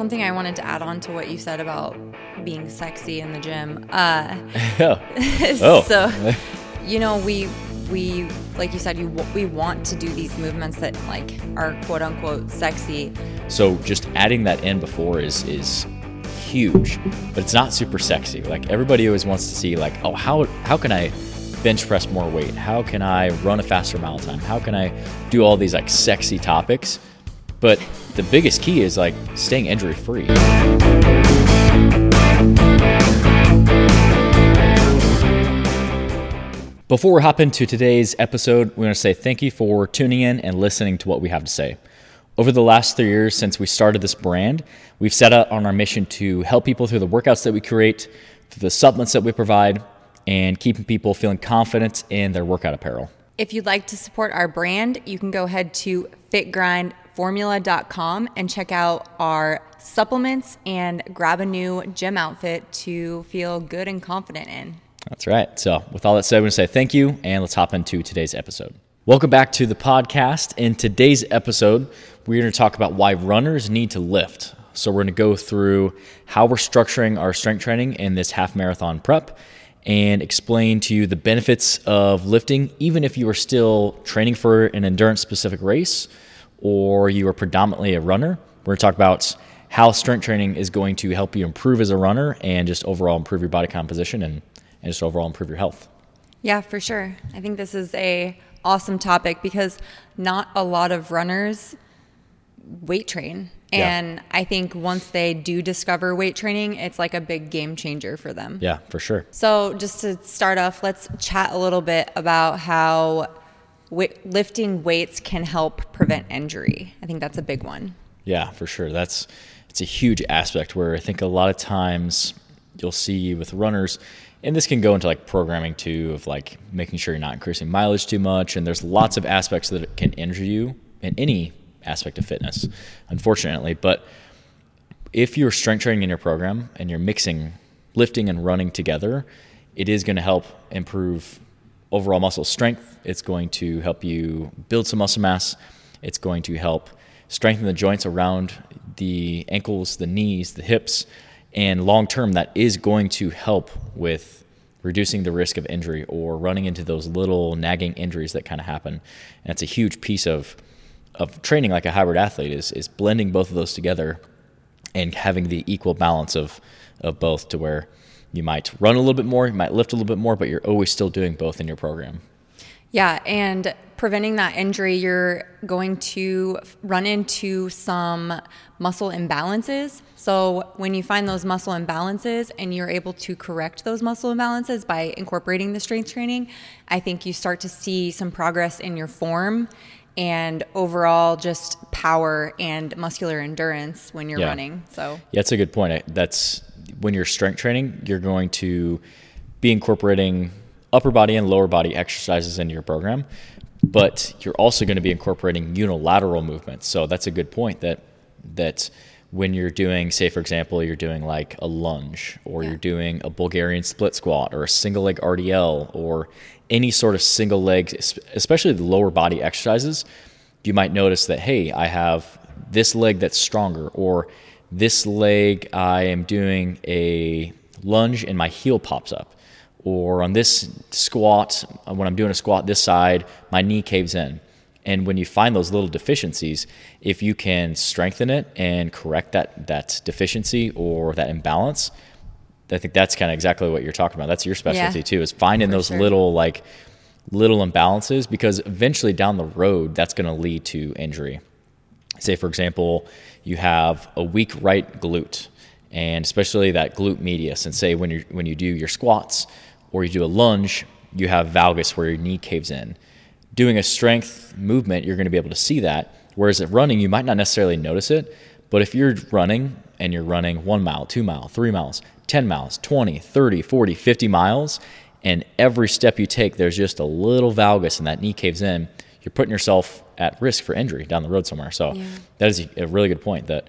something I wanted to add on to what you said about being sexy in the gym. Uh, oh. so, you know, we we like you said, you we want to do these movements that like are quote unquote sexy. So just adding that in before is is huge, but it's not super sexy. Like everybody always wants to see like, oh, how how can I bench press more weight? How can I run a faster mile time? How can I do all these like sexy topics? But the biggest key is like staying injury free. Before we hop into today's episode, we want to say thank you for tuning in and listening to what we have to say. Over the last three years since we started this brand, we've set out on our mission to help people through the workouts that we create, through the supplements that we provide, and keeping people feeling confident in their workout apparel. If you'd like to support our brand, you can go ahead to fitgrindformula.com and check out our supplements and grab a new gym outfit to feel good and confident in. That's right. So, with all that said, I'm going to say thank you and let's hop into today's episode. Welcome back to the podcast. In today's episode, we're going to talk about why runners need to lift. So, we're going to go through how we're structuring our strength training in this half marathon prep and explain to you the benefits of lifting, even if you are still training for an endurance specific race or you are predominantly a runner. We're going to talk about how strength training is going to help you improve as a runner and just overall improve your body composition and and just overall improve your health. Yeah, for sure. I think this is a awesome topic because not a lot of runners weight train. And yeah. I think once they do discover weight training, it's like a big game changer for them. Yeah, for sure. So, just to start off, let's chat a little bit about how lifting weights can help prevent injury. I think that's a big one. Yeah, for sure. That's it's a huge aspect where I think a lot of times you'll see with runners and this can go into like programming too of like making sure you're not increasing mileage too much and there's lots of aspects that can injure you in any aspect of fitness unfortunately but if you're strength training in your program and you're mixing lifting and running together it is going to help improve overall muscle strength it's going to help you build some muscle mass it's going to help strengthen the joints around the ankles the knees the hips and long term, that is going to help with reducing the risk of injury or running into those little nagging injuries that kind of happen. And that's a huge piece of of training like a hybrid athlete is is blending both of those together and having the equal balance of of both to where you might run a little bit more, you might lift a little bit more, but you're always still doing both in your program. Yeah, and preventing that injury, you're going to run into some muscle imbalances. So, when you find those muscle imbalances and you're able to correct those muscle imbalances by incorporating the strength training, I think you start to see some progress in your form and overall just power and muscular endurance when you're yeah. running. So, yeah, that's a good point. That's when you're strength training, you're going to be incorporating upper body and lower body exercises into your program, but you're also going to be incorporating unilateral movements. So that's a good point that that when you're doing, say for example, you're doing like a lunge or yeah. you're doing a Bulgarian split squat or a single leg RDL or any sort of single leg, especially the lower body exercises, you might notice that hey, I have this leg that's stronger or this leg I am doing a lunge and my heel pops up or on this squat, when I'm doing a squat this side, my knee caves in. And when you find those little deficiencies, if you can strengthen it and correct that that deficiency or that imbalance, I think that's kind of exactly what you're talking about. That's your specialty yeah, too, is finding those sure. little like little imbalances because eventually down the road that's going to lead to injury. Say for example, you have a weak right glute and especially that glute medius and say when you when you do your squats, or you do a lunge, you have valgus where your knee caves in. Doing a strength movement, you're going to be able to see that. Whereas at running, you might not necessarily notice it. But if you're running and you're running one mile, two mile, three miles, 10 miles, 20, 30, 40, 50 miles, and every step you take, there's just a little valgus and that knee caves in, you're putting yourself at risk for injury down the road somewhere. So yeah. that is a really good point that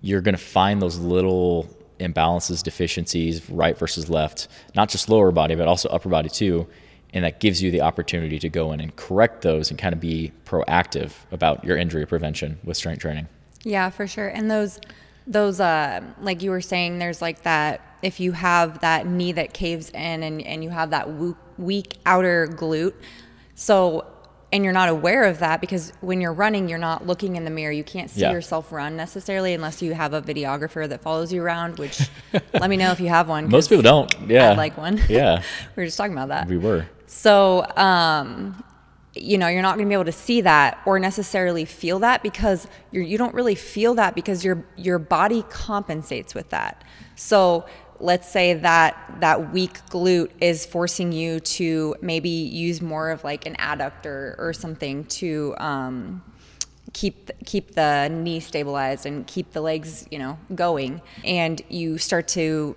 you're going to find those little imbalances, deficiencies, right versus left, not just lower body, but also upper body too. And that gives you the opportunity to go in and correct those and kind of be proactive about your injury prevention with strength training. Yeah, for sure. And those those uh like you were saying there's like that if you have that knee that caves in and, and you have that weak outer glute so and you're not aware of that because when you're running you're not looking in the mirror you can't see Yeah. yourself run necessarily unless you have a videographer that follows you around which let me know if you have one most people don't. Yeah. I'd like one Yeah. we were just talking about that We were. so, um, you know, you're not going to be able to see that or necessarily feel that because you're, you don't really feel that because your your body compensates with that. So, let's say that that weak glute is forcing you to maybe use more of like an adductor or something to um, keep keep the knee stabilized and keep the legs, you know, going, and you start to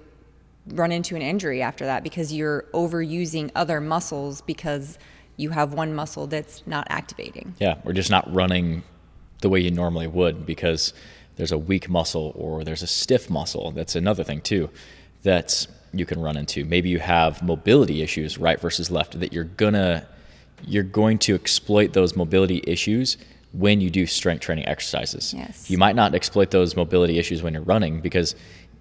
run into an injury after that because you're overusing other muscles because you have one muscle that's not activating. Yeah, we're just not running the way you normally would because there's a weak muscle or there's a stiff muscle. That's another thing too that you can run into. Maybe you have mobility issues, right versus left, that you're gonna you're going to exploit those mobility issues when you do strength training exercises. Yes. You might not exploit those mobility issues when you're running because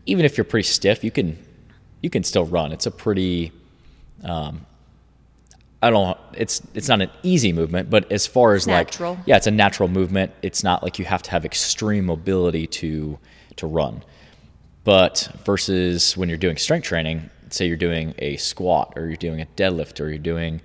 even if you're pretty stiff, you can you can still run. It's a pretty um, I don't. It's it's not an easy movement, but as far as like yeah, it's a natural movement. It's not like you have to have extreme mobility to to run. But versus when you're doing strength training, say you're doing a squat or you're doing a deadlift or you're doing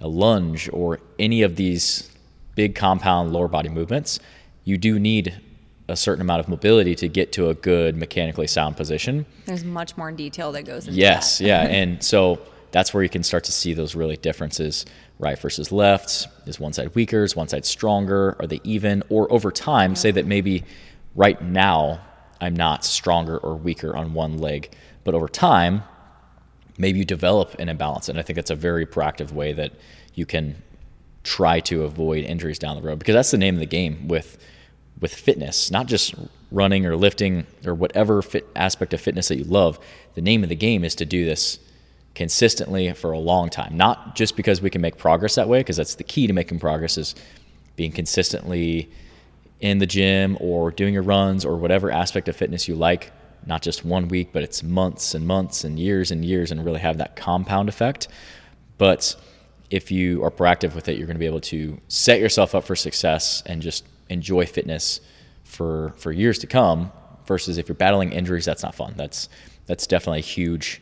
a lunge or any of these big compound lower body movements, you do need a certain amount of mobility to get to a good mechanically sound position. There's much more detail that goes into Yes, that. yeah, and so that's where you can start to see those really differences, right versus left. Is one side weaker? Is one side stronger? Are they even? Or over time, say that maybe right now I'm not stronger or weaker on one leg, but over time, maybe you develop an imbalance, and I think that's a very proactive way that you can try to avoid injuries down the road. Because that's the name of the game with with fitness, not just running or lifting or whatever fit aspect of fitness that you love. The name of the game is to do this consistently for a long time, not just because we can make progress that way, because that's the key to making progress is being consistently in the gym or doing your runs or whatever aspect of fitness you like, not just one week, but it's months and months and years and years and really have that compound effect. But if you are proactive with it, you're going to be able to set yourself up for success and just enjoy fitness for for years to come. Versus if you're battling injuries, that's not fun. That's that's definitely a huge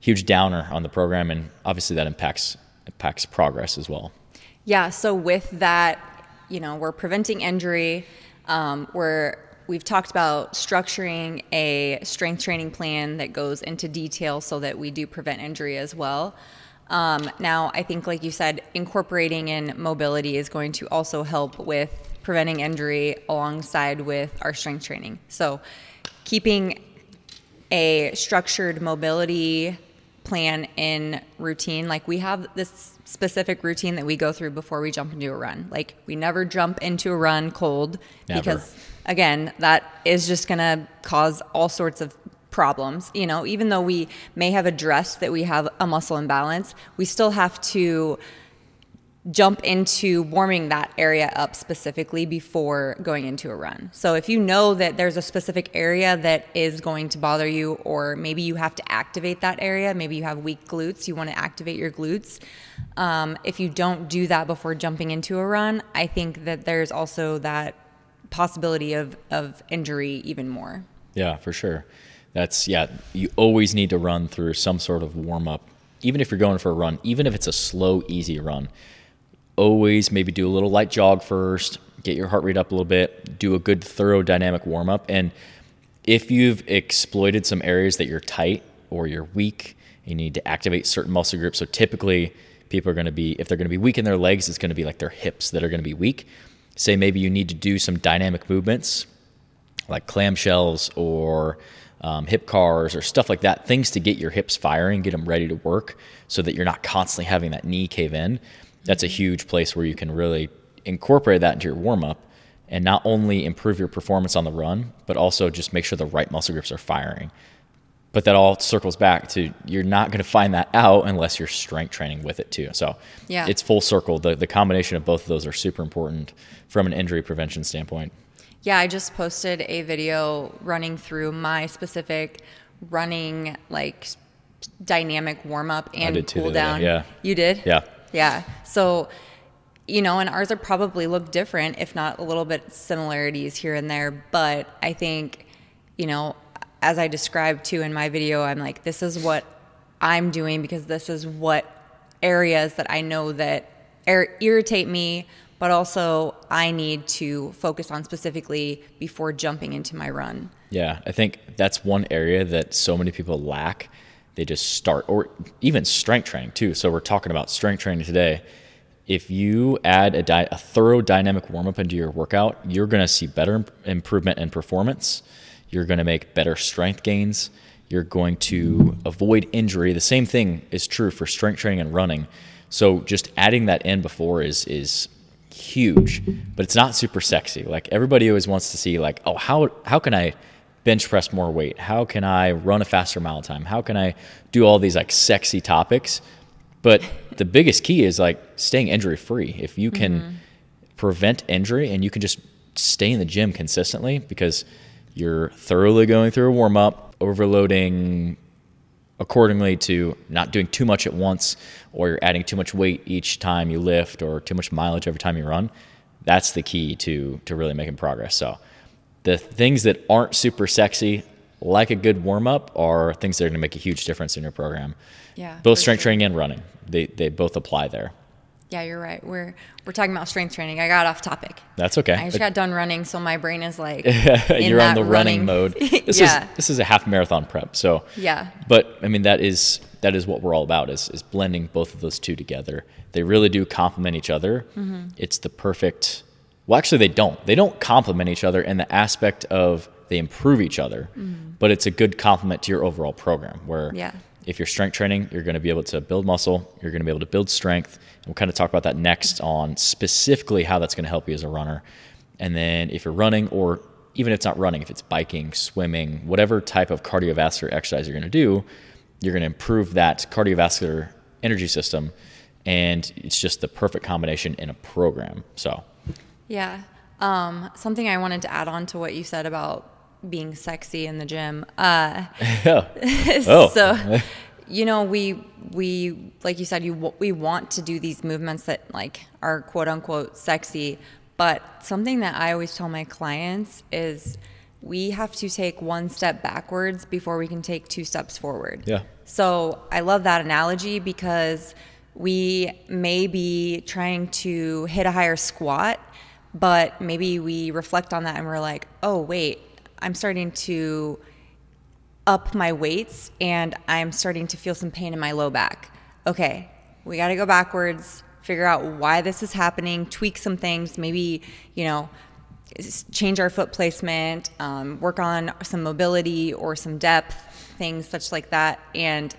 huge downer on the program, and obviously that impacts impacts progress as well. Yeah. So with that, you know, we're preventing injury. Um, we're we've talked about structuring a strength training plan that goes into detail so that we do prevent injury as well. Um, now, I think, like you said, incorporating in mobility is going to also help with preventing injury alongside with our strength training. So, keeping a structured mobility plan in routine. Like we have this specific routine that we go through before we jump into a run. Like we never jump into a run cold Never. because again, that is just going to cause all sorts of problems. You know, even though we may have addressed that we have a muscle imbalance, we still have to jump into warming that area up specifically before going into a run. So if you know that there's a specific area that is going to bother you, or maybe you have to activate that area, maybe you have weak glutes, you want to activate your glutes. Um, if you don't do that before jumping into a run, I think that there's also that possibility of, of injury even more. Yeah, for sure. That's yeah. You always need to run through some sort of warm up, even if you're going for a run, even if it's a slow, easy run. Always maybe do a little light jog first, get your heart rate up a little bit, do a good thorough dynamic warm up, and if you've exploited some areas that you're tight or you're weak, you need to activate certain muscle groups. So typically, people are going to be if they're going to be weak in their legs, it's going to be like their hips that are going to be weak. Say maybe you need to do some dynamic movements like clamshells or um, hip cars or stuff like that, things to get your hips firing, get them ready to work so that you're not constantly having that knee cave in. That's a huge place where you can really incorporate that into your warm up and not only improve your performance on the run, but also just make sure the right muscle groups are firing. But that all circles back to you're not going to find that out unless you're strength training with it too. So Yeah. it's full circle. The, the combination of both of those are super important from an injury prevention standpoint. Yeah, I just posted a video running through my specific running like dynamic warm up and cool down. yeah. You did? Yeah. Yeah. So, you know, and ours are probably look different, if not a little bit similarities here and there. But I think, you know, as I described too in my video, I'm like, this is what I'm doing because this is what areas that I know that ir- irritate me, but also I need to focus on specifically before jumping into my run. Yeah, I think that's one area that so many people lack. They just start, or even strength training too. So we're talking about strength training today. If you add a, di- a thorough dynamic warm up into your workout, you're going to see better imp- improvement in performance. You're going to make better strength gains. You're going to avoid injury. The same thing is true for strength training and running. So just adding that in before is is huge, but it's not super sexy. Like everybody always wants to see like, oh, how how can I bench press more weight? How can I run a faster mile time? How can I do all these like sexy topics? But the biggest key is like staying injury free. If you can mm-hmm. prevent injury and you can just stay in the gym consistently because you're thoroughly going through a warm up, overloading accordingly to not doing too much at once or you're adding too much weight each time you lift or too much mileage every time you run that's the key to to really making progress so the things that aren't super sexy, like a good warm up, are things that are going to make a huge difference in your program. Yeah. Both strength sure. training and running, they, they both apply there. Yeah, you're right. We're we're talking about strength training. I got off topic. That's okay. I just got done running, so my brain is like you're on the running, running mode. This yeah. is this is a half marathon prep. So yeah. But I mean that is that is what we're all about is is blending both of those two together. They really do complement each other. Mm-hmm. It's the perfect well, actually, they don't. They don't complement each other in the aspect of they improve each other, mm-hmm. but it's a good complement to your overall program. Where yeah. if you're strength training, you're going to be able to build muscle, you're going to be able to build strength. And we'll kind of talk about that next on specifically how that's going to help you as a runner. And then if you're running, or even if it's not running, if it's biking, swimming, whatever type of cardiovascular exercise you're going to do, you're going to improve that cardiovascular energy system. And it's just the perfect combination in a program. So. Yeah. Um, something I wanted to add on to what you said about being sexy in the gym. Uh, yeah. oh. so, you know, we we like you said, you we want to do these movements that like are quote unquote sexy, but something that I always tell my clients is we have to take one step backwards before we can take two steps forward. Yeah. So I love that analogy because we may be trying to hit a higher squat but maybe we reflect on that and we're like, oh, wait, I'm starting to up my weights and I'm starting to feel some pain in my low back. Okay, we got to go backwards, figure out why this is happening, tweak some things, maybe, you know, change our foot placement, um, work on some mobility or some depth, things such like that. And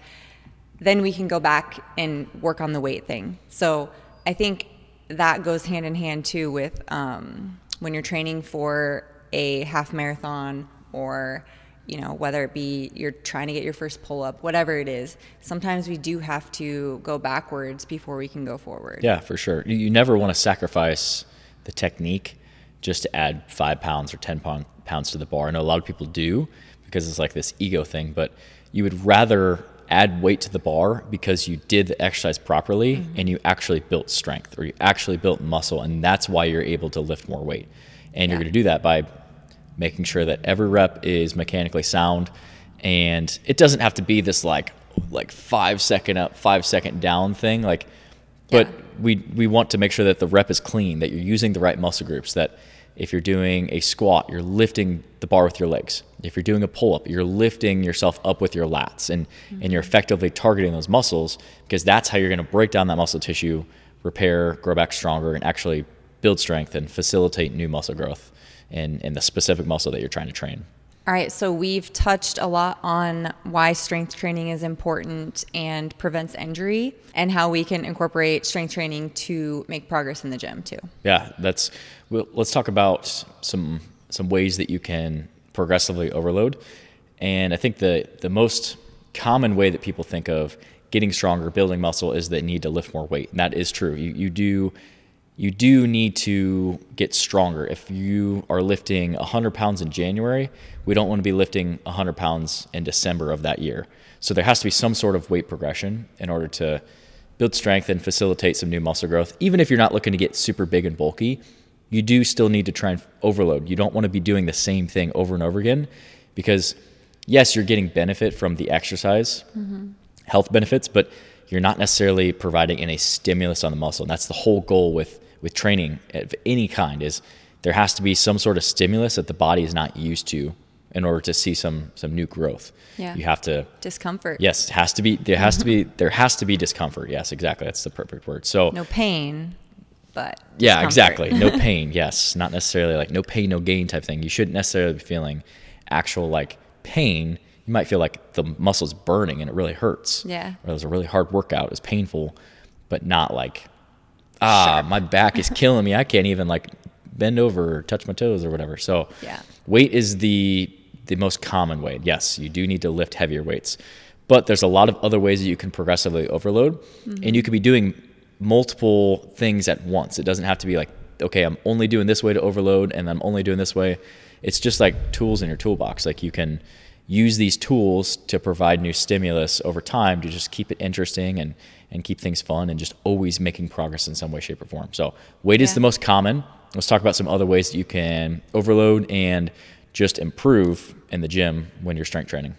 then we can go back and work on the weight thing. So I think that goes hand in hand too with um, when you're training for a half marathon or you know whether it be you're trying to get your first pull up whatever it is sometimes we do have to go backwards before we can go forward. Yeah for sure. You never want to sacrifice the technique just to add five pounds or ten pounds to the bar. I know a lot of people do because it's like this ego thing but you would rather add weight to the bar because you did the exercise properly mm-hmm. and you actually built strength or you actually built muscle and that's why you're able to lift more weight and yeah. you're going to do that by making sure that every rep is mechanically sound and it doesn't have to be this like like five second up five second down thing like but we we want to make sure that the rep is clean that you're using the right muscle groups that if you're doing a squat, you're lifting the bar with your legs. If you're doing a pull up, you're lifting yourself up with your lats and, mm-hmm. and you're effectively targeting those muscles because that's how you're going to break down that muscle tissue, repair, grow back stronger, and actually build strength and facilitate new muscle growth in, in the specific muscle that you're trying to train. All right, so we've touched a lot on why strength training is important and prevents injury, and how we can incorporate strength training to make progress in the gym too. Yeah, that's. Well, let's talk about some some ways that you can progressively overload, and I think the the most common way that people think of getting stronger, building muscle, is that need to lift more weight, and that is true. You you do you do need to get stronger. If you are lifting 100 pounds in January, we don't want to be lifting 100 pounds in December of that year. So there has to be some sort of weight progression in order to build strength and facilitate some new muscle growth. Even if you're not looking to get super big and bulky, you do still need to try and overload. You don't want to be doing the same thing over and over again because, yes, you're getting benefit from the exercise, mm-hmm. health benefits, but you're not necessarily providing any stimulus on the muscle. And that's the whole goal with with training of any kind is there has to be some sort of stimulus that the body is not used to in order to see some some new growth. Yeah. You have to discomfort. Yes, has to be there has to be there has to be discomfort. Yes, exactly. That's the perfect word. So no pain, but Yeah, exactly. No pain. Yes, not necessarily like no pain no gain type thing. You shouldn't necessarily be feeling actual like pain. You might feel like the muscle's burning and it really hurts. Yeah. Or it was a really hard workout. It was painful, but not like ah, sure. my back is killing me. I can't even like bend over or touch my toes or whatever. So yeah. weight is the the most common way. Yes, you do need to lift heavier weights. But there's a lot of other ways that you can progressively overload mm-hmm. and you could be doing multiple things at once. It doesn't have to be like, okay, I'm only doing this way to overload and I'm only doing this way. It's just like tools in your toolbox. Like you can use these tools to provide new stimulus over time to just keep it interesting and and keep things fun and just always making progress in some way, shape, or form. So weight yeah. is the most common. Let's talk about some other ways that you can overload and just improve in the gym when you're strength training.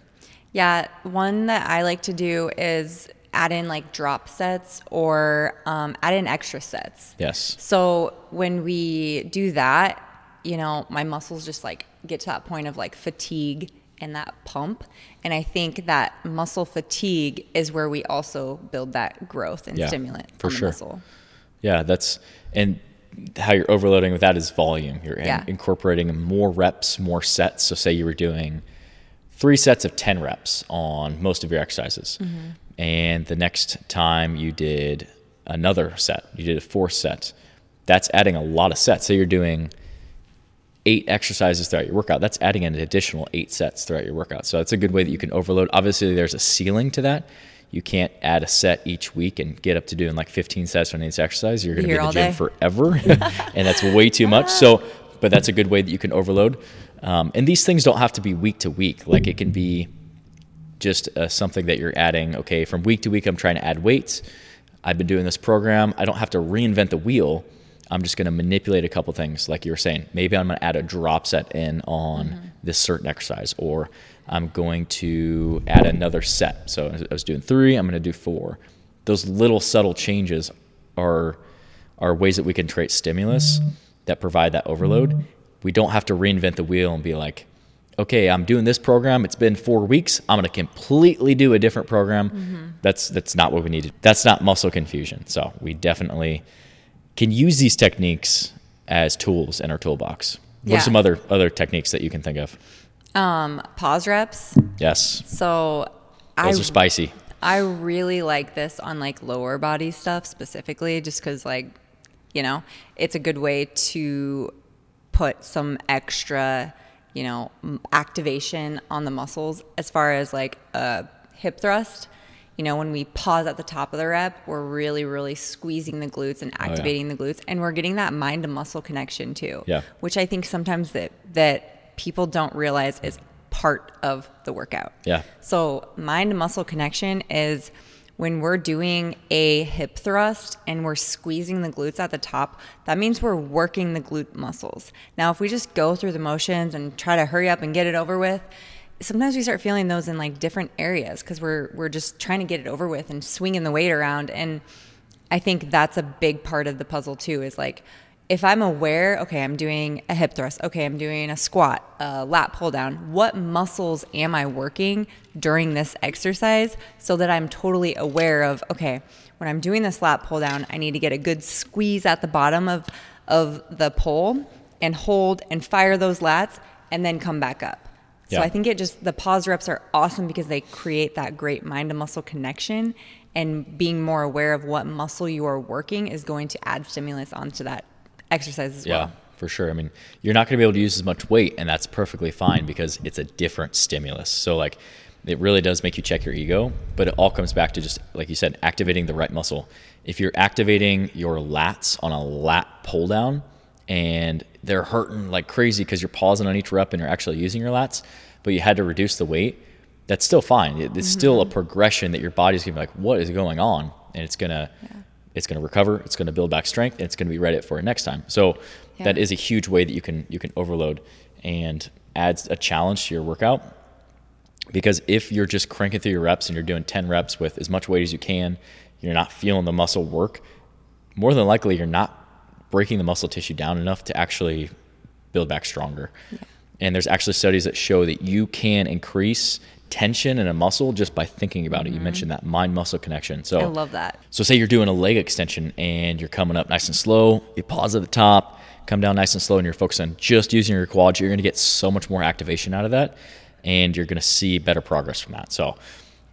Yeah, one that I like to do is add in like drop sets or um, add in extra sets. Yes. So when we do that, you know, my muscles just like get to that point of like fatigue and that pump. And I think that muscle fatigue is where we also build that growth and yeah, stimulant for sure. the muscle. Yeah, that's and how you're overloading with that is volume. You're yeah. in, incorporating more reps, more sets. So say you were doing three sets of 10 reps on most of your exercises. Mm-hmm. And the next time you did another set, you did a fourth set. That's adding a lot of sets. So you're doing eight exercises throughout your workout. That's adding an additional eight sets throughout your workout. So that's a good way that you can overload. Obviously, there's a ceiling to that. You can't add a set each week and get up to doing like 15 sets on each exercise. You're going to be in the gym day. forever, and that's way too much. So, but that's a good way that you can overload. Um, and these things don't have to be week to week. Like it can be just uh, something that you're adding. Okay, from week to week, I'm trying to add weights. I've been doing this program. I don't have to reinvent the wheel I'm just going to manipulate a couple things, like you were saying. Maybe I'm going to add a drop set in on mm-hmm. this certain exercise, or I'm going to add another set. So I was doing three, I'm going to do four. Those little subtle changes are are ways that we can create stimulus mm-hmm. that provide that overload. Mm-hmm. We don't have to reinvent the wheel and be like, okay, I'm doing this program. It's been four weeks. I'm going to completely do a different program. Mm-hmm. That's that's not what we need. That's not muscle confusion. So we definitely can use these techniques as tools in our toolbox. What yeah. are some other other techniques that you can think of? Um, pause reps. Yes. So those I, are spicy. I really like this on like lower body stuff specifically, just because like, you know, it's a good way to put some extra, you know, activation on the muscles as far as like a hip thrust you know, when we pause at the top of the rep, we're really, really squeezing the glutes and activating oh, yeah. the glutes, and we're getting that mind to muscle connection too. Yeah. Which I think sometimes that that people don't realize is part of the workout. Yeah. So mind to muscle connection is when we're doing a hip thrust and we're squeezing the glutes at the top, that means we're working the glute muscles. Now, if we just go through the motions and try to hurry up and get it over with, sometimes we start feeling those in like different areas because we're we're just trying to get it over with and swinging the weight around and i think that's a big part of the puzzle too is like if i'm aware okay i'm doing a hip thrust okay i'm doing a squat a lat pull down what muscles am i working during this exercise so that i'm totally aware of okay when i'm doing this lat pull down i need to get a good squeeze at the bottom of of the pole and hold and fire those lats and then come back up so yeah. I think it just the pause reps are awesome because they create that great mind to muscle connection and being more aware of what muscle you are working is going to add stimulus onto that exercise as yeah, well. Yeah, for sure. I mean, you're not going to be able to use as much weight and that's perfectly fine because it's a different stimulus. So like it really does make you check your ego, but it all comes back to just like you said, activating the right muscle. If you're activating your lats on a lat pull down and they're hurting like crazy because you're pausing on each rep and you're actually using your lats, but you had to reduce the weight, that's still fine. It's mm-hmm. still a progression that your body's gonna be like, what is going on? And it's gonna yeah. it's gonna recover, it's gonna build back strength, and it's gonna be ready for it next time. So yeah. that is a huge way that you can you can overload and adds a challenge to your workout because if you're just cranking through your reps and you're doing 10 reps with as much weight as you can, you're not feeling the muscle work, more than likely you're not breaking the muscle tissue down enough to actually build back stronger. Yeah. And there's actually studies that show that you can increase tension in a muscle just by thinking about mm-hmm. it. You mm-hmm. mentioned that mind muscle connection. So I love that. So say you're doing a leg extension and you're coming up nice and slow, you pause at the top, come down nice and slow and you're focused on just using your quads, you're going to get so much more activation out of that and you're going to see better progress from that. So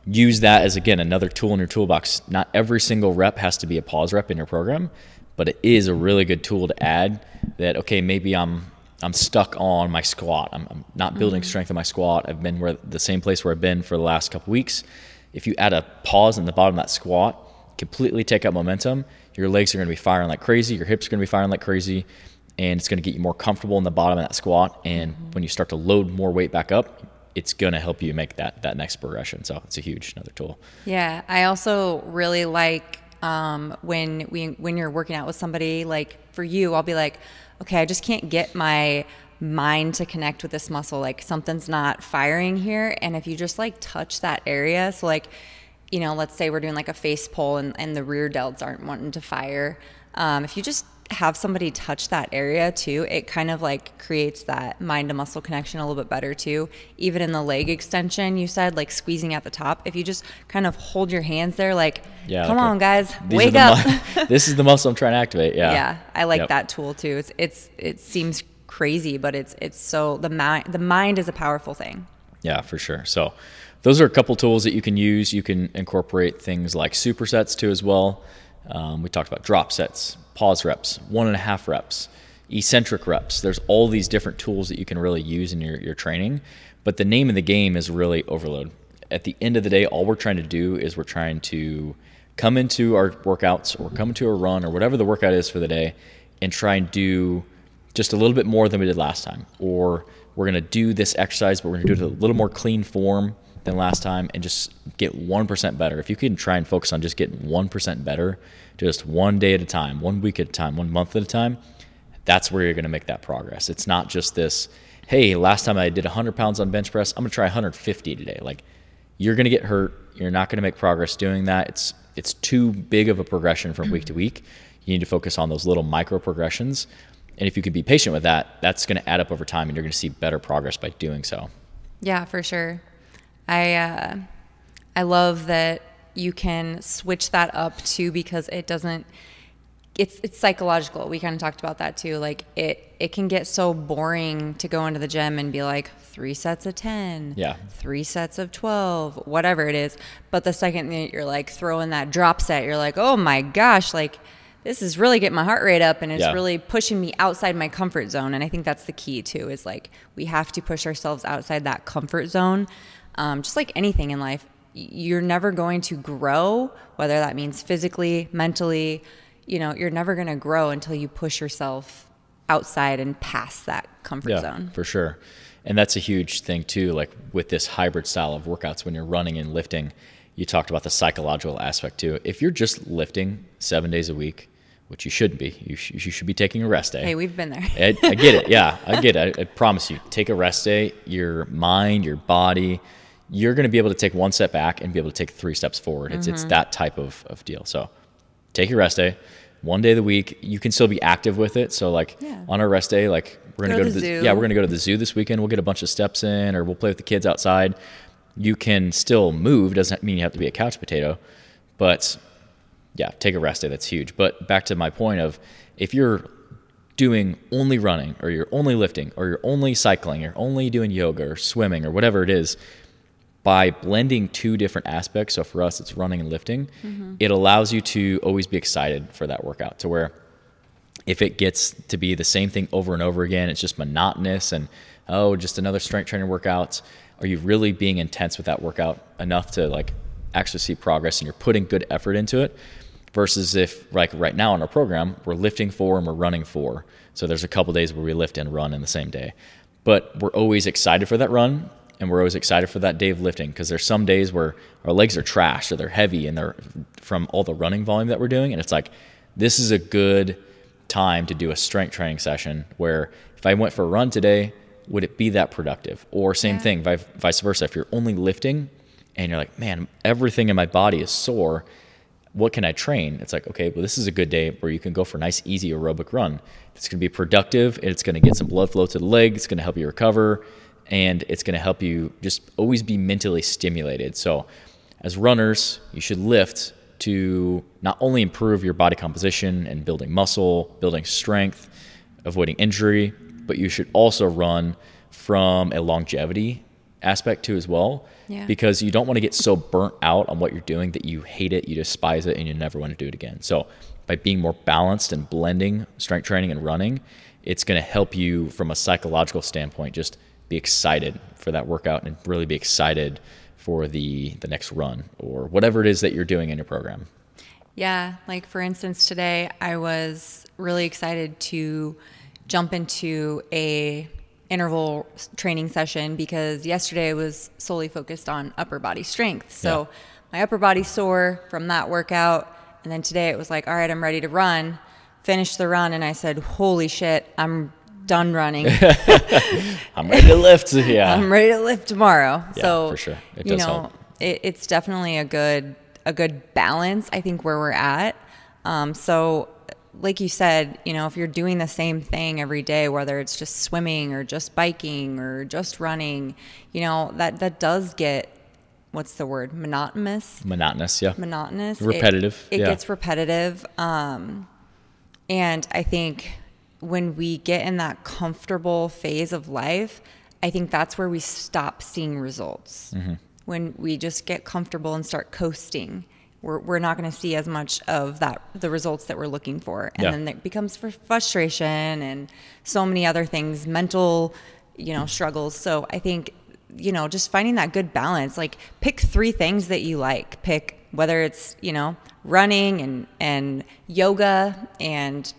use that as again another tool in your toolbox. Not every single rep has to be a pause rep in your program, but it is a really good tool to add that okay, maybe I'm I'm stuck on my squat. I'm, I'm not building mm-hmm. strength in my squat. I've been where the same place where I've been for the last couple weeks. If you add a pause in the bottom of that squat, completely take out momentum, your legs are going to be firing like crazy, your hips are going to be firing like crazy, and it's going to get you more comfortable in the bottom of that squat. And mm-hmm. when you start to load more weight back up, it's going to help you make that that next progression. So it's a huge another tool. Yeah, I also really like um, when we when you're working out with somebody. Like for you, I'll be like, okay, I just can't get my mind to connect with this muscle. Like something's not firing here, and if you just like touch that area, so like you know, let's say we're doing like a face pull and, and the rear delts aren't wanting to fire. Um, if you just have somebody touch that area too, it kind of like creates that mind to muscle connection a little bit better too. Even in the leg extension, you said like squeezing at the top. If you just kind of hold your hands there, like, yeah, come okay. on, guys, These wake up. Mu- this is the muscle I'm trying to activate. Yeah. Yeah. I like yep. that tool too. It's, it's, it seems crazy, but it's, it's so the mind, the mind is a powerful thing. Yeah, for sure. So those are a couple tools that you can use. You can incorporate things like supersets too as well. Um, we talked about drop sets, pause reps, one and a half reps, eccentric reps. There's all these different tools that you can really use in your, your training. But the name of the game is really overload. At the end of the day, all we're trying to do is we're trying to come into our workouts or come into a run or whatever the workout is for the day and try and do just a little bit more than we did last time. Or we're going to do this exercise, but we're going to do it a little more clean form than last time and just get 1% better. If you can try and focus on just getting 1% better, just one day at a time, one week at a time, one month at a time, that's where you're going to make that progress. It's not just this, hey, last time I did 100 pounds on bench press, I'm going to try 150 today. Like, you're going to get hurt. You're not going to make progress doing that. It's it's too big of a progression from week to mm. week. You need to focus on those little micro progressions. And if you can be patient with that, that's going to add up over time and you're going to see better progress by doing so. Yeah, for sure. I uh, I love that you can switch that up too because it doesn't it's it's psychological. We kind of talked about that too. Like it it can get so boring to go into the gym and be like three sets of 10. Yeah. Three sets of 12, whatever it is. But the second that you're like throwing that drop set, you're like, "Oh my gosh, like this is really getting my heart rate up and it's yeah. really pushing me outside my comfort zone." And I think that's the key too is like we have to push ourselves outside that comfort zone um, just like anything in life, you're never going to grow, whether that means physically, mentally, you know, you're never going to grow until you push yourself outside and past that comfort yeah, zone. For sure. And that's a huge thing too, like with this hybrid style of workouts when you're running and lifting. You talked about the psychological aspect too. If you're just lifting seven days a week, which you shouldn't be. You, sh- you should be taking a rest day. Hey, we've been there. I, I, get it. Yeah, I get it. I, I, promise you. Take a rest day. Your mind, your body, you're going to be able to take one step back and be able to take three steps forward. It's, mm-hmm. it's that type of, of deal. So take your rest day, one day of the week. You can still be active with it. So like yeah. on our rest day, like we're going to go, to the, zoo. yeah, we're going to go to the zoo this weekend. We'll get a bunch of steps in or we'll play with the kids outside. You can still move. Doesn't mean you have to be a couch potato, but yeah, take a rest day. That's huge. But back to my point of if you're doing only running or you're only lifting or you're only cycling, you're only doing yoga or swimming or whatever it is, by blending two different aspects, so for us it's running and lifting, mm-hmm. it allows you to always be excited for that workout to where if it gets to be the same thing over and over again, it's just monotonous and oh, just another strength training workout. are you really being intense with that workout enough to like actually see progress and you're putting good effort into it versus if like right now in our program we're lifting four and we're running four so there's a couple days where we lift and run in the same day but we're always excited for that run and we're always excited for that day of lifting because there's some days where our legs are trash or they're heavy and they're from all the running volume that we're doing and it's like this is a good time to do a strength training session where if I went for a run today, would it be that productive? Or same Yeah. thing, vice versa. If you're only lifting and you're like, man, everything in my body is sore, what can I train? It's like, okay, well, this is a good day where you can go for a nice, easy aerobic run. It's going to be productive. It's going to get some blood flow to the leg. It's going to help you recover. And it's going to help you just always be mentally stimulated. So, as runners, you should lift to not only improve your body composition and building muscle, building strength, avoiding injury, but you should also run from a longevity aspect too as well Yeah. because you don't want to get so burnt out on what you're doing that you hate it, you despise it, and you never want to do it again. So, by being more balanced and blending strength training and running, it's going to help you from a psychological standpoint just be excited for that workout and really be excited for the the next run or whatever it is that you're doing in your program. Yeah, like for instance, today I was really excited to jump into a interval training session because yesterday was solely focused on upper body strength. So Yeah. my upper body sore from that workout, and then today it was like, all right, I'm ready to run. Finished the run, and I said, "Holy shit, I'm done running. I'm ready to lift. Yeah. I'm ready to lift tomorrow." Yeah, so for sure. It you does know, help. it, it's definitely a good a good balance. I think where we're at. Um, so, like you said, you know, if you're doing the same thing every day, whether it's just swimming or just biking or just running, you know, that that does get what's the word monotonous Monotonous. Yeah. monotonous. It- Repetitive, It, yeah. gets repetitive. Um, and I think when we get in that comfortable phase of life, I think that's where we stop seeing results. Mm-hmm. When we just get comfortable and start coasting, we're, we're not going to see as much of that the results that we're looking for, and Yeah. then it becomes fr- frustration and so many other things, mental, you know, struggles. So I think you know just finding that good balance. Like pick three things that you like. Pick whether it's you know running and and yoga and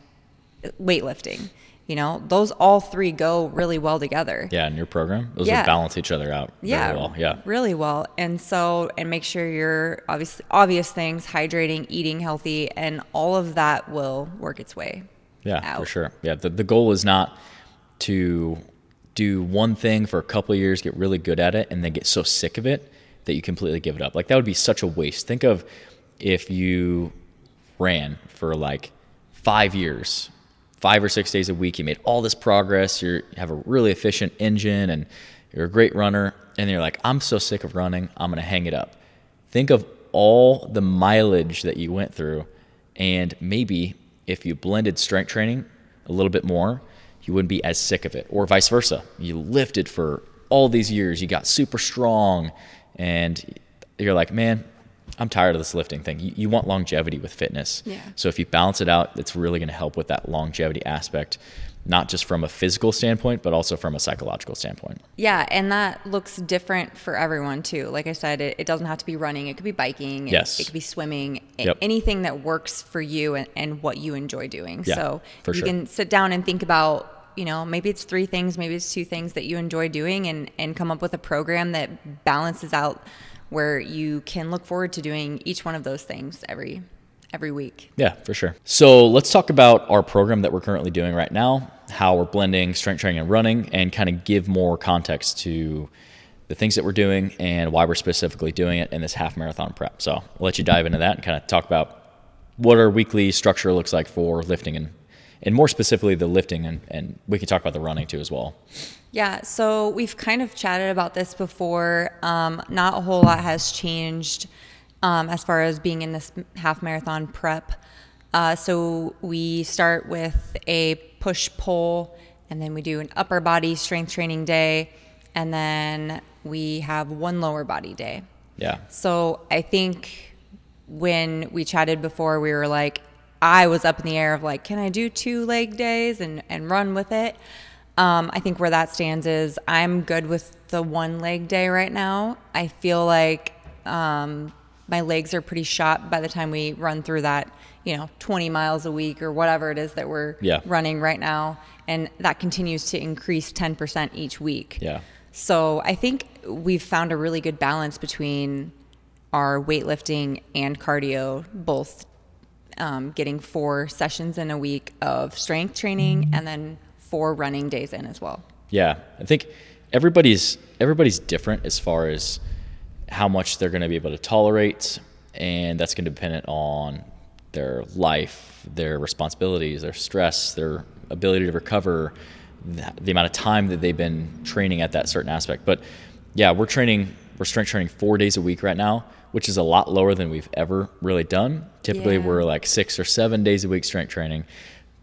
weightlifting. You know, those all three go really well together. Yeah. In your program, those Yeah. will balance each other out. very Yeah, well. Yeah. really well. And so, and make sure you're obviously obvious things, hydrating, eating healthy, and all of that will work its way. Yeah, for sure. Yeah, the, the goal is not to do one thing for a couple of years, get really good at it, and then get so sick of it that you completely give it up. Like that would be such a waste. Think of if you ran for like five years, five or six days a week, you made all this progress, you're, you have a really efficient engine, and you're a great runner, and you're like, I'm so sick of running, I'm gonna hang it up. Think of all the mileage that you went through, and maybe if you blended strength training a little bit more, you wouldn't be as sick of it, or vice versa. You lifted for all these years, you got super strong, and you're like, man, I'm tired of this lifting thing. You, you want longevity with fitness. Yeah. So if you balance it out, it's really going to help with that longevity aspect, not just from a physical standpoint, but also from a psychological standpoint. Yeah, and that looks different for everyone too. Like I said, it, it doesn't have to be running. It could be biking. it- Yes. It, could be swimming. Yep. Anything that works for you and, and what you enjoy doing. Yeah, so you sure. can sit down and think about, you know, maybe it's three things, maybe it's two things that you enjoy doing and, and come up with a program that balances out where you can look forward to doing each one of those things every every week. Yeah, for sure. So let's talk about our program that we're currently doing right now, how we're blending strength training and running, and kind of give more context to the things that we're doing and why we're specifically doing it in this half marathon prep. So I'll let you dive into that and kind of talk about what our weekly structure looks like for lifting and and more specifically the lifting and, and we can talk about the running too as well. Yeah, so we've kind of chatted about this before. Um, not a whole lot has changed um, as far as being in this half marathon prep. Uh, so we start with a push pull, and then we do an upper body strength training day, and then we have one lower body day. Yeah. So I think when we chatted before, we were like, I was up in the air of like, can I do two leg days and, and run with it? Um, I think where that stands is I'm good with the one leg day right now. I feel like um, my legs are pretty shot by the time we run through that, you know, 20 miles a week or whatever it is that we're Yeah. running right now. And that continues to increase 10% each week. Yeah. So I think we've found a really good balance between our weightlifting and cardio, both um, getting four sessions in a week of strength training and then four running days in as well. Yeah, I think everybody's everybody's different as far as how much they're going to be able to tolerate, and that's going to depend on their life, their responsibilities, their stress, their ability to recover, the, the amount of time that they've been training at that certain aspect. But yeah, we're training, we're strength training four days a week right now, which is a lot lower than we've ever really done. Typically, Yeah. we're like six or seven days a week strength training,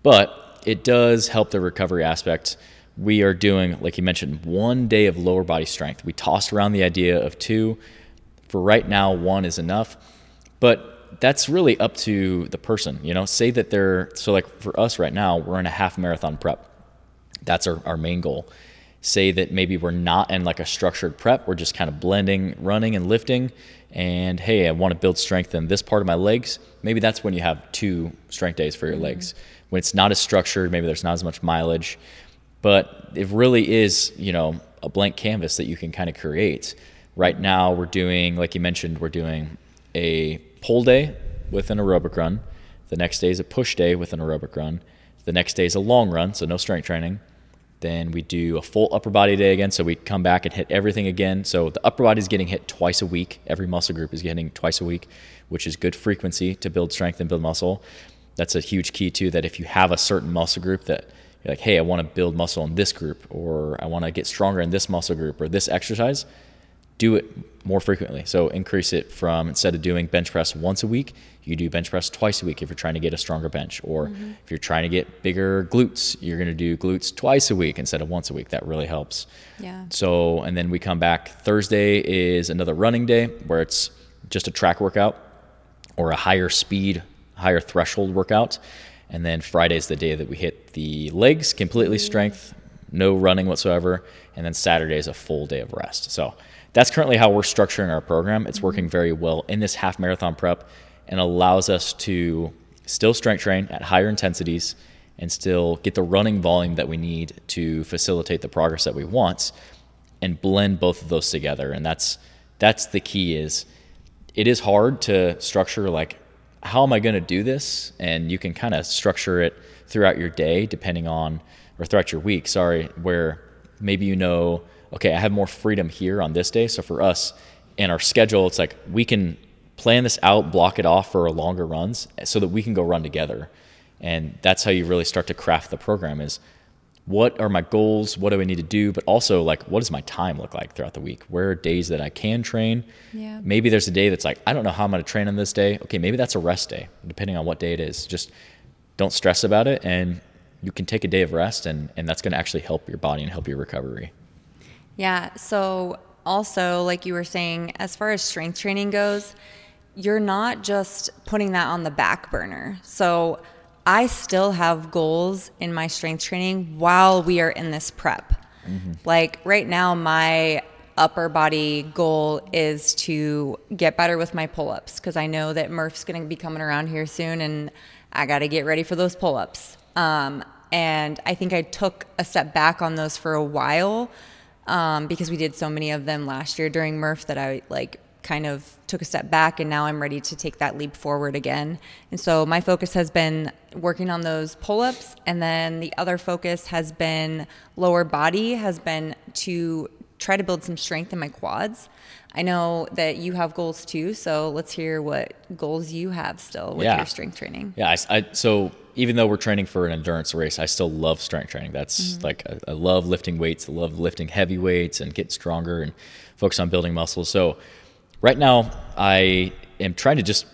but it does help the recovery aspect. We are doing, like you mentioned, one day of lower body strength. We tossed around the idea of two. For right now, one is enough, but that's really up to the person. You know, say that they're so like for us right now, we're in a half marathon prep. That's our, our main goal. Say that maybe we're not in like a structured prep, we're just kind of blending running and lifting. And hey, I want to build strength in this part of my legs. Maybe that's when you have two strength days for your mm-hmm. legs. When it's not as structured, maybe there's not as much mileage, but it really is, you know, a blank canvas that you can kind of create. Right now, we're doing, like you mentioned, we're doing a pull day with an aerobic run. The next day is a push day with an aerobic run. The next day is a long run, so no strength training. Then we do a full upper body day again. So we come back and hit everything again. So the upper body is getting hit twice a week. Every muscle group is getting twice a week, which is good frequency to build strength and build muscle. That's a huge key too. That if you have a certain muscle group that you're like, hey, I want to build muscle in this group, or I want to get stronger in this muscle group, or this exercise, do it more frequently. So increase it from instead of doing bench press once a week, you do bench press twice a week if you're trying to get a stronger bench. Or mm-hmm. if you're trying to get bigger glutes, you're going to do glutes twice a week instead of once a week. That really helps. Yeah. So, and then we come back. Thursday is another running day where it's just a track workout or a higher speed, higher threshold workout. And then Friday is the day that we hit the legs completely mm. strength, no running whatsoever. And then Saturday is a full day of rest. So that's currently how we're structuring our program. It's mm-hmm. working very well in this half marathon prep and allows us to still strength train at higher intensities and still get the running volume that we need to facilitate the progress that we want and blend both of those together. And that's that's the key is it is hard to structure like how am I going to do this? And you can kind of structure it throughout your day depending on or throughout your week, sorry, where maybe you know, okay, I have more freedom here on this day. So for us in our schedule, it's like we can plan this out, block it off for longer runs so that we can go run together. And that's how you really start to craft the program is what are my goals? What do I need to do? But also, like, what does my time look like throughout the week? Where are days that I can train? Yeah. Maybe there's a day that's like, I don't know how I'm going to train on this day. Okay, maybe that's a rest day, depending on what day it is. Just don't stress about it, and you can take a day of rest, and, and that's going to actually help your body and help your recovery. Yeah. So, also, like you were saying, as far as strength training goes, you're not just putting that on the back burner. So, I still have goals in my strength training while we are in this prep. Like right now, my upper body goal is to get better with my pull ups because I know that Murph's going to be coming around here soon and I got to get ready for those pull ups. Um, and I think I took a step back on those for a while um, because we did so many of them last year during Murph that I like kind of took a step back and now I'm ready to take that leap forward again. And so my focus has been working on those pull-ups and then the other focus has been lower body has been to try to build some strength in my quads. I know that you have goals too, so let's hear what goals you have still with Yeah. your strength training. Yeah, I, I- so even though we're training for an endurance race, I still love strength training. That's mm-hmm. like I, I love lifting weights. I love lifting heavy weights and get stronger and focus on building muscle. So right now, I am trying to just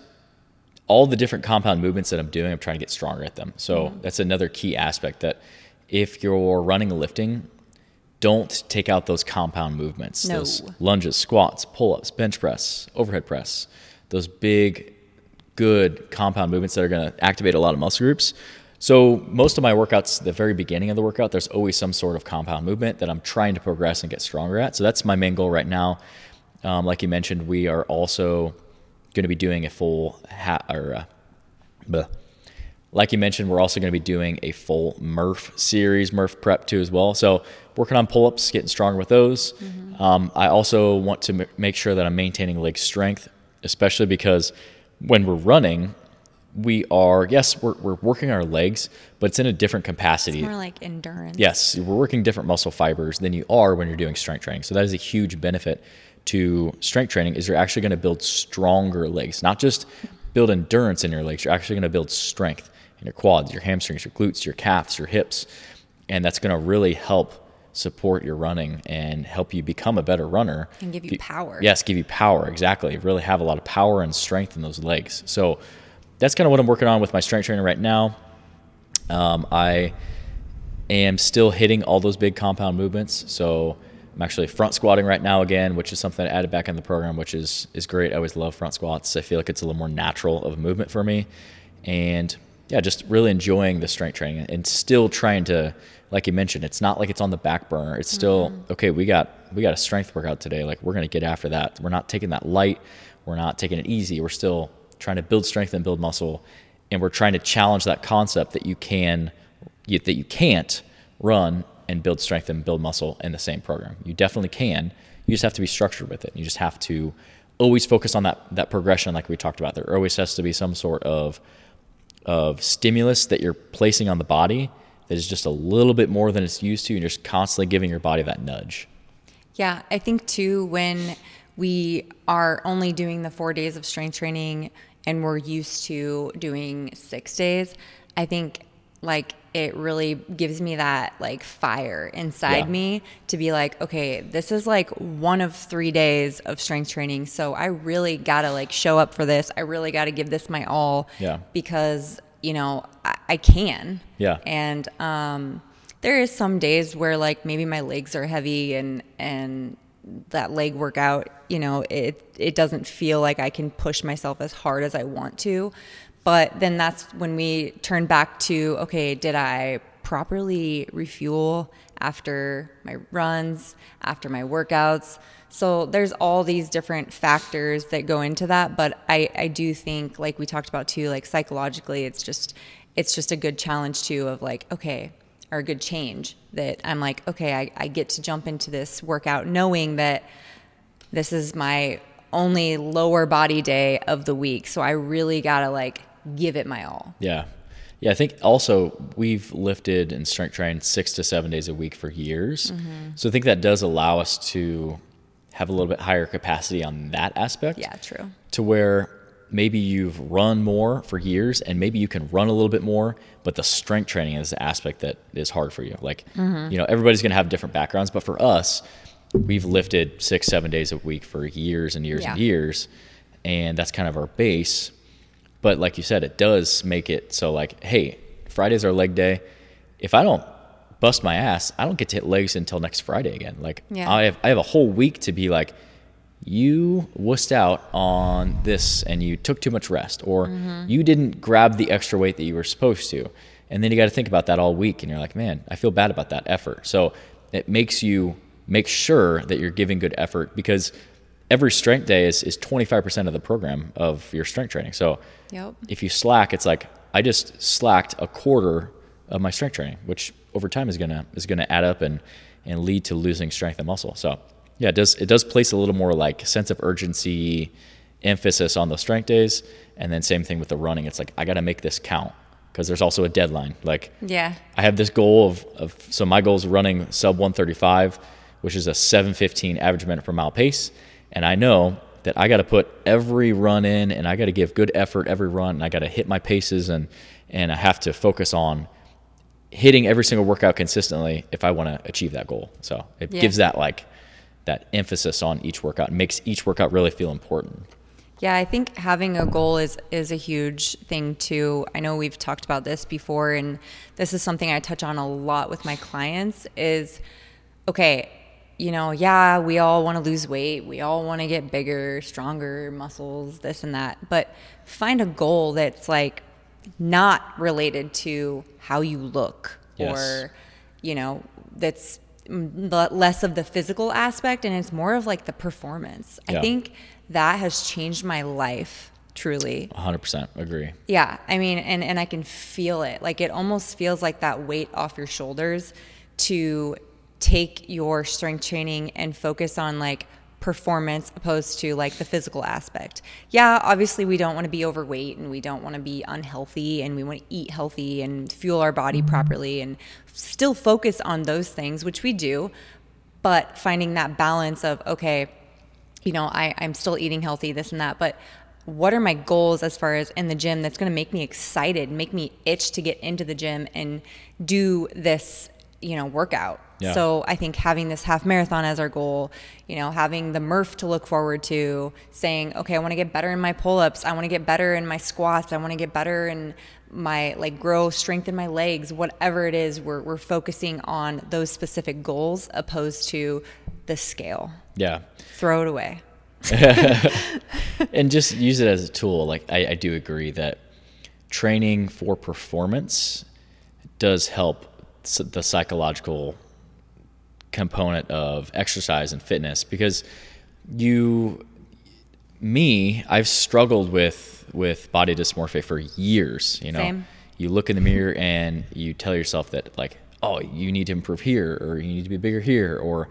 all the different compound movements that I'm doing. I'm trying to get stronger at them. So mm-hmm. that's another key aspect that if you're running and lifting, don't take out those compound movements. No. Those lunges, squats, pull-ups, bench press, overhead press. Those big, good compound movements that are going to activate a lot of muscle groups. So most of my workouts, the very beginning of the workout, there's always some sort of compound movement that I'm trying to progress and get stronger at. So that's my main goal right now. Um, like you mentioned, we are also going to be doing a full hat or uh, bleh. like you mentioned, we're also going to be doing a full Murph series, Murph prep too as well. So working on pull ups, getting stronger with those. Mm-hmm. Um, I also want to m- make sure that I'm maintaining leg strength, especially because when we're running, we are yes we're, we're working our legs but it's in a different capacity It's more like endurance. yes we're working different muscle fibers than you are when you're doing strength training so that is a huge benefit to strength training is you're actually going to build stronger legs not just build endurance in your legs you're actually going to build strength in your quads your hamstrings your glutes your calves your hips and that's going to really help support your running and help you become a better runner And give you power. Yes, give you power. Exactly. Really have a lot of power and strength in those legs. So that's kind of what I'm working on with my strength training right now. Um, I am still hitting all those big compound movements. So I'm actually front squatting right now again, which is something I added back in the program, which is is great. I always love front squats. I feel like it's a little more natural of a movement for me, and yeah, just really enjoying the strength training and still trying to, like you mentioned, it's not like it's on the back burner. It's still mm-hmm. okay. We got we got a strength workout today. Like we're gonna get after that. We're not taking that light. We're not taking it easy. We're still trying to build strength and build muscle, and we're trying to challenge that concept that you can you, that you can't run and build strength and build muscle in the same program. You definitely can. You just have to be structured with it. You just have to always focus on that that progression, like we talked about. There always has to be some sort of of stimulus that you're placing on the body that is just a little bit more than it's used to, and you're just constantly giving your body that nudge. Yeah, I think too when we are only doing the four days of strength training and we're used to doing six days, I think like it really gives me that like fire inside Yeah. me to be like, okay, this is like one of three days of strength training. So I really gotta like show up for this. I really gotta give this my all. Yeah. Because, you know, I, I can. Yeah. And um, there is some days where like maybe my legs are heavy and and that leg workout, you know, it it doesn't feel like I can push myself as hard as I want to. But then that's when we turn back to okay, did I properly refuel after my runs, after my workouts? So there's all these different factors that go into that, but I I do think like we talked about too, like psychologically it's just it's just a good challenge too of like okay or a good change that i'm like okay I, I get to jump into this workout knowing that this is my only lower body day of the week so i really gotta like give it my all Yeah. Yeah, I think also we've lifted and strength trained six to seven days a week for years. Mm-hmm. So I think that does allow us to have a little bit higher capacity on that aspect. yeah true to where maybe you've run more for years and maybe you can run a little bit more, but the strength training is the aspect that is hard for you. Like, mm-hmm. you know, everybody's going to have different backgrounds, but for us, we've lifted six, seven days a week for years and years and years. And that's kind of our base. But like you said, it does make it so like, hey, Friday's our leg day. If I don't bust my ass, I don't get to hit legs until next Friday again. Like Yeah. I have I have a whole week to be like, you wussed out on this and you took too much rest, or mm-hmm. you didn't grab the extra weight that you were supposed to. And then you got to think about that all week, and you're like, man, I feel bad about that effort. So it makes you make sure that you're giving good effort because every strength day is, is 25% of the program of your strength training. So Yep. if you slack, it's like I just slacked a quarter of my strength training, which over time is gonna is gonna add up and and lead to losing strength and muscle. So yeah, it does it does place a little more like sense of urgency, emphasis on the strength days, and then same thing with the running. It's like I got to make this count because there's also a deadline. Like yeah I have this goal of, of so my goal is running sub 135, which is a 715 average minute per mile pace. And I know that I got to put every run in and I got to give good effort every run and I got to hit my paces and, and I have to focus on hitting every single workout consistently if I want to achieve that goal. So it Yeah. gives that like that emphasis on each workout, makes each workout really feel important. Yeah, I think having a goal is is a huge thing too. I know we've talked about this before and this is something I touch on a lot with my clients is okay, you know, yeah, we all want to lose weight, we all want to get bigger, stronger, muscles, this and that, but find a goal that's like not related to how you look Yes. or you know that's less of the physical aspect and it's more of like the performance. Yeah. i think that has changed my life truly. 100% agree. yeah. I mean and and i can feel it. Like it almost feels like that weight off your shoulders to take your strength training and focus on like performance opposed to like the physical aspect. Yeah obviously we don't want to be overweight and we don't want to be unhealthy and we want to eat healthy and fuel our body mm-hmm. properly and still focus on those things which we do but finding that balance of okay you know, I, I'm still eating healthy, this and that, but what are my goals as far as in the gym that's going to make me excited, make me itch to get into the gym and do this, you know, workout. Yeah. So I think having this half marathon as our goal, you know, having the Murph to look forward to, saying, okay, I want to get better in my pull ups, I want to get better in my squats, I want to get better in my like grow strength in my legs, whatever it is, we're, we're focusing on those specific goals opposed to the scale Yeah. throw it away. and just use it as a tool. Like I, I do agree that training for performance does help the psychological component of exercise and fitness because you me i've struggled with with body dysmorphia for years you know Same. you look in the mirror and you tell yourself that like oh you need to improve here or you need to be bigger here or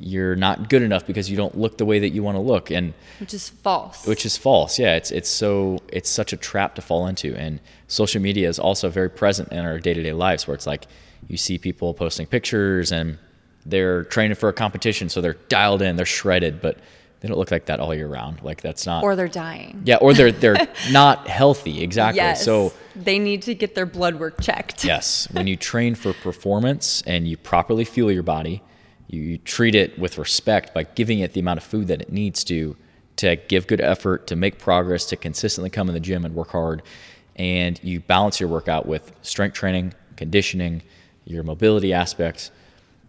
you're not good enough because you don't look the way that you want to look and which is false. which is false yeah it's it's so it's such a trap to fall into and social media is also very present in our day-to-day lives where it's like you see people posting pictures and they're training for a competition so they're dialed in they're shredded but they don't look like that all year round like that's not or they're dying. yeah or they're they're not healthy exactly Yes. so they need to get their blood work checked. yes when you train for performance and you properly fuel your body you, you treat it with respect by giving it the amount of food that it needs to to give good effort to make progress to consistently come in the gym and work hard. And you balance your workout with strength training conditioning your mobility aspects.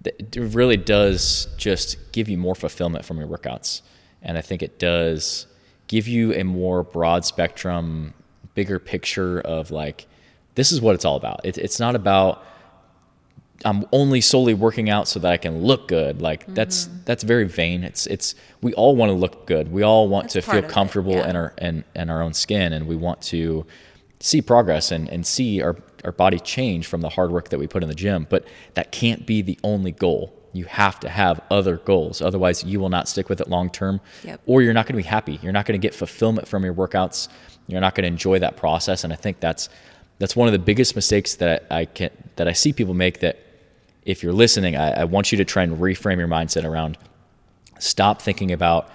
It really does just give you more fulfillment from your workouts. And i think it does give you a more broad spectrum bigger picture of like this is what it's all about. It, it's not about i'm only solely working out so that i can look good. Like that's Mm-hmm. that's very vain. It's it's we all want to look good. We all want That's to feel of it, comfortable yeah. in our in, in our own skin and we want to see progress and, and see our, our body change from the hard work that we put in the gym. But that can't be the only goal. You have to have other goals. Otherwise you will not stick with it long term Yep. or you're not going to be happy. You're not going to get fulfillment from your workouts. You're not going to enjoy that process. And i think that's that's one of the biggest mistakes that i can that i see people make that if you're listening I, I want you to try and reframe your mindset around stop thinking about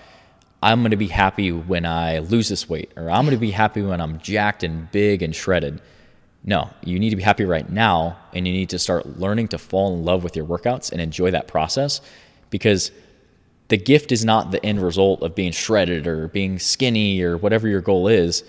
I'm going to be happy when I lose this weight or I'm going to be happy when I'm jacked and big and shredded. No, you need to be happy right now and you need to start learning to fall in love with your workouts and enjoy that process because the gift is not the end result of being shredded or being skinny or whatever your goal is.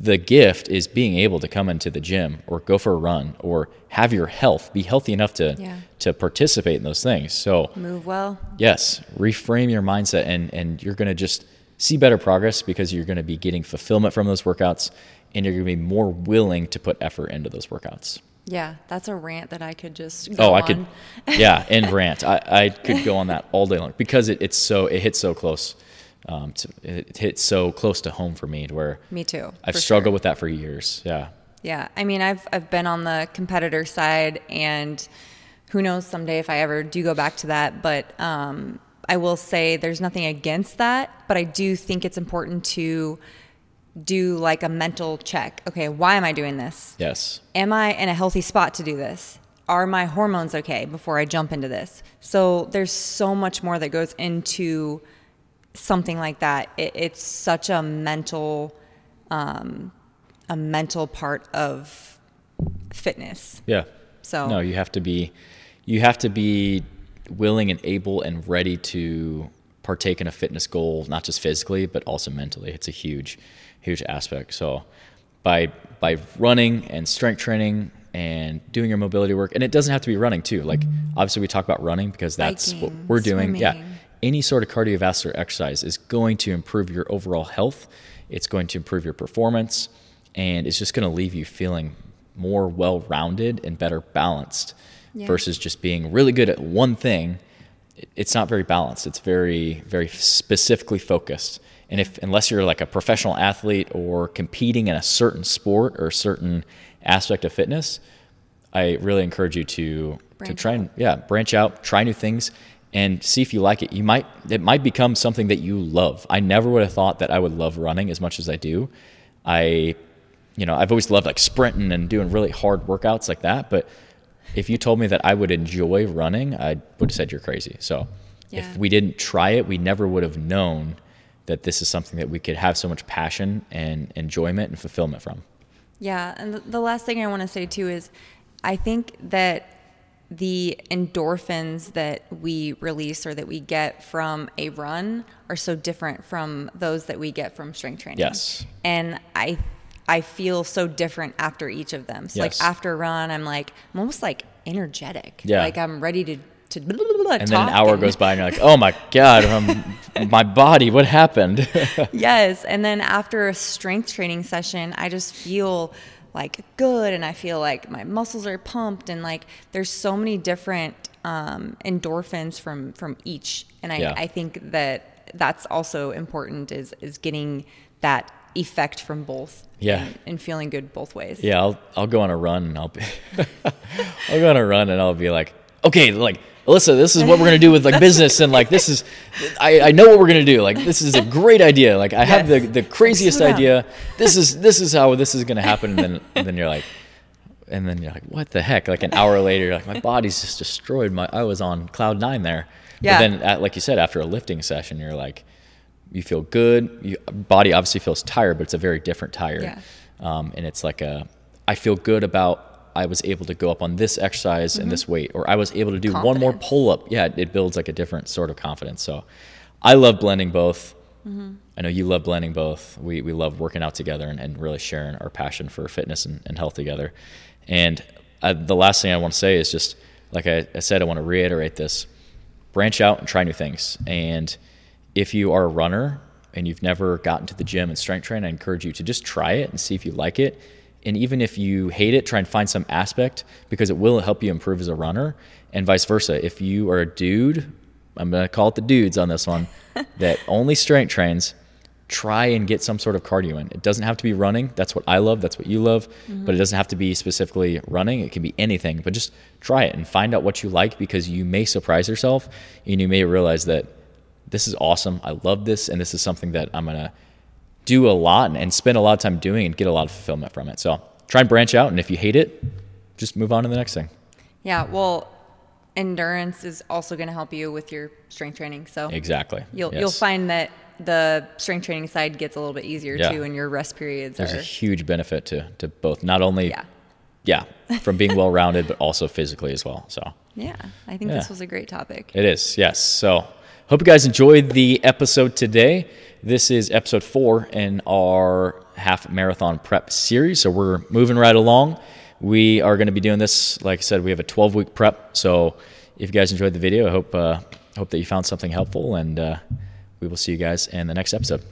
The gift is being able to come into the gym or go for a run or have your health be healthy enough to Yeah. to participate in those things. So Move well. Yes, reframe your mindset and and you're going to just see better progress because you're going to be getting fulfillment from those workouts and you're going to be more willing to put effort into those workouts. Yeah, that's a rant that I could just. Go Oh, I on. could yeah, and rant. I, I could go on that all day long because it, it's so it hits so close um, to, it hits so close to home for me to where Me too. I've struggled sure. with that for years. Yeah. Yeah, I mean, I've I've been on the competitor side, and who knows someday if I ever do go back to that. But um, I will say there's nothing against that, but I do think it's important to do like a mental check. Okay, why am I doing this? Yes. am I in a healthy spot to do this? Are my hormones okay before I jump into this? So there's so much more that goes into something like that. It, it's such a mental, um, a mental part of fitness. Yeah. So No, you have to be you have to be willing and able and ready to partake in a fitness goal, not just physically, but also mentally. It's a huge, huge aspect. So by by running and strength training and doing your mobility work, and it doesn't have to be running too. Like obviously we talk about running because that's what we're doing. Yeah. Any sort of cardiovascular exercise is going to improve your overall health. It's going to improve your performance. and it's just going to leave you feeling more well-rounded and better balanced Yeah. versus just being really good at one thing it's not very balanced it's very very specifically focused and if unless you're like a professional athlete or competing in a certain sport or a certain aspect of fitness i really encourage you to to try and yeah branch out try new things and see if you like it. You might it might become something that you love. I never would have thought that i would love running as much as i do. I you know i've always loved like sprinting and doing really hard workouts like that but if you told me that i would enjoy running i would have said you're crazy. So Yeah. if we didn't try it we never would have known that this is something that we could have so much passion and enjoyment and fulfillment from. Yeah, and the, the last thing I want to say too is I think that the endorphins that we release or that we get from a run are so different from those that we get from strength training. Yes. And I I feel so different after each of them. So Yes. like after a run, I'm like I'm almost like energetic. Yeah. Like I'm ready to to blah, blah, blah, and then an hour and- goes by and you're like oh my god um, my body what happened yes and then after a strength training session i just feel like good and i feel like my muscles are pumped and like there's so many different um, endorphins from from each and i Yeah. i think that that's also important is is getting that effect from both Yeah. and, and feeling good both ways Yeah, I'll I'll go on a run and I'll be I'll go on a run and I'll be like, okay, like Alyssa, this is what we're gonna do with like business and like this is I, I know what we're gonna do. Like this is a great idea. Like I have the the craziest idea. This is this is how this is gonna happen. And then and then you're like and then you're like, what the heck? Like an hour later, you're like, my body's just destroyed. My I was on cloud nine there. Yeah. But then, at, like you said, after a lifting session, you're like, you feel good. You, body obviously feels tired, but it's a very different tired. Yeah. Um, and it's like a, I feel good about I was able to go up on this exercise and this weight, or I was able to do one more Mm-hmm. Pull up. Yeah, it builds like a different sort of confidence. So, I love blending both. Mm-hmm. I know you love blending both. We, we love working out together and, and really sharing our passion for fitness and, and health together. And uh, the last thing I want to say is just like I, I said, I want to reiterate this branch out and try new things. And if you are a runner and you've never gotten to the gym and strength train, I encourage you to just try it and see if you like it. And even if you hate it, try and find some aspect because it will help you improve as a runner, and vice versa. If you are a dude, I'm going to call it the dudes on this one, that only strength trains, try and get some sort of cardio in. It doesn't have to be running. That's what I love. That's what you love. Mm-hmm. But it doesn't have to be specifically running. It can be anything. But just try it and find out what you like because you may surprise yourself and you may realize that this is awesome. I love this. And this is something that I'm going to do a lot and, spend a lot of time doing and get a lot of fulfillment from it. So try and branch out. And if you hate it, just move on to the next thing. yeah well endurance is also going to help you with your strength training so Exactly. You'll Yes. you'll find that the strength training side gets a little bit easier Yeah. too, and your rest periods There's a huge benefit to, to both, not only, yeah, yeah, from being well rounded, but also physically as well. So. yeah. I think Yeah. this was a great topic. It is, yes. So, hope you guys enjoyed the episode today. This is episode four in our half marathon prep series. So, we're moving right along. We are going to be doing this, like I said, we have a 12 week prep. So, if you guys enjoyed the video, I hope, uh, hope that you found something helpful, and uh, we will see you guys in the next episode.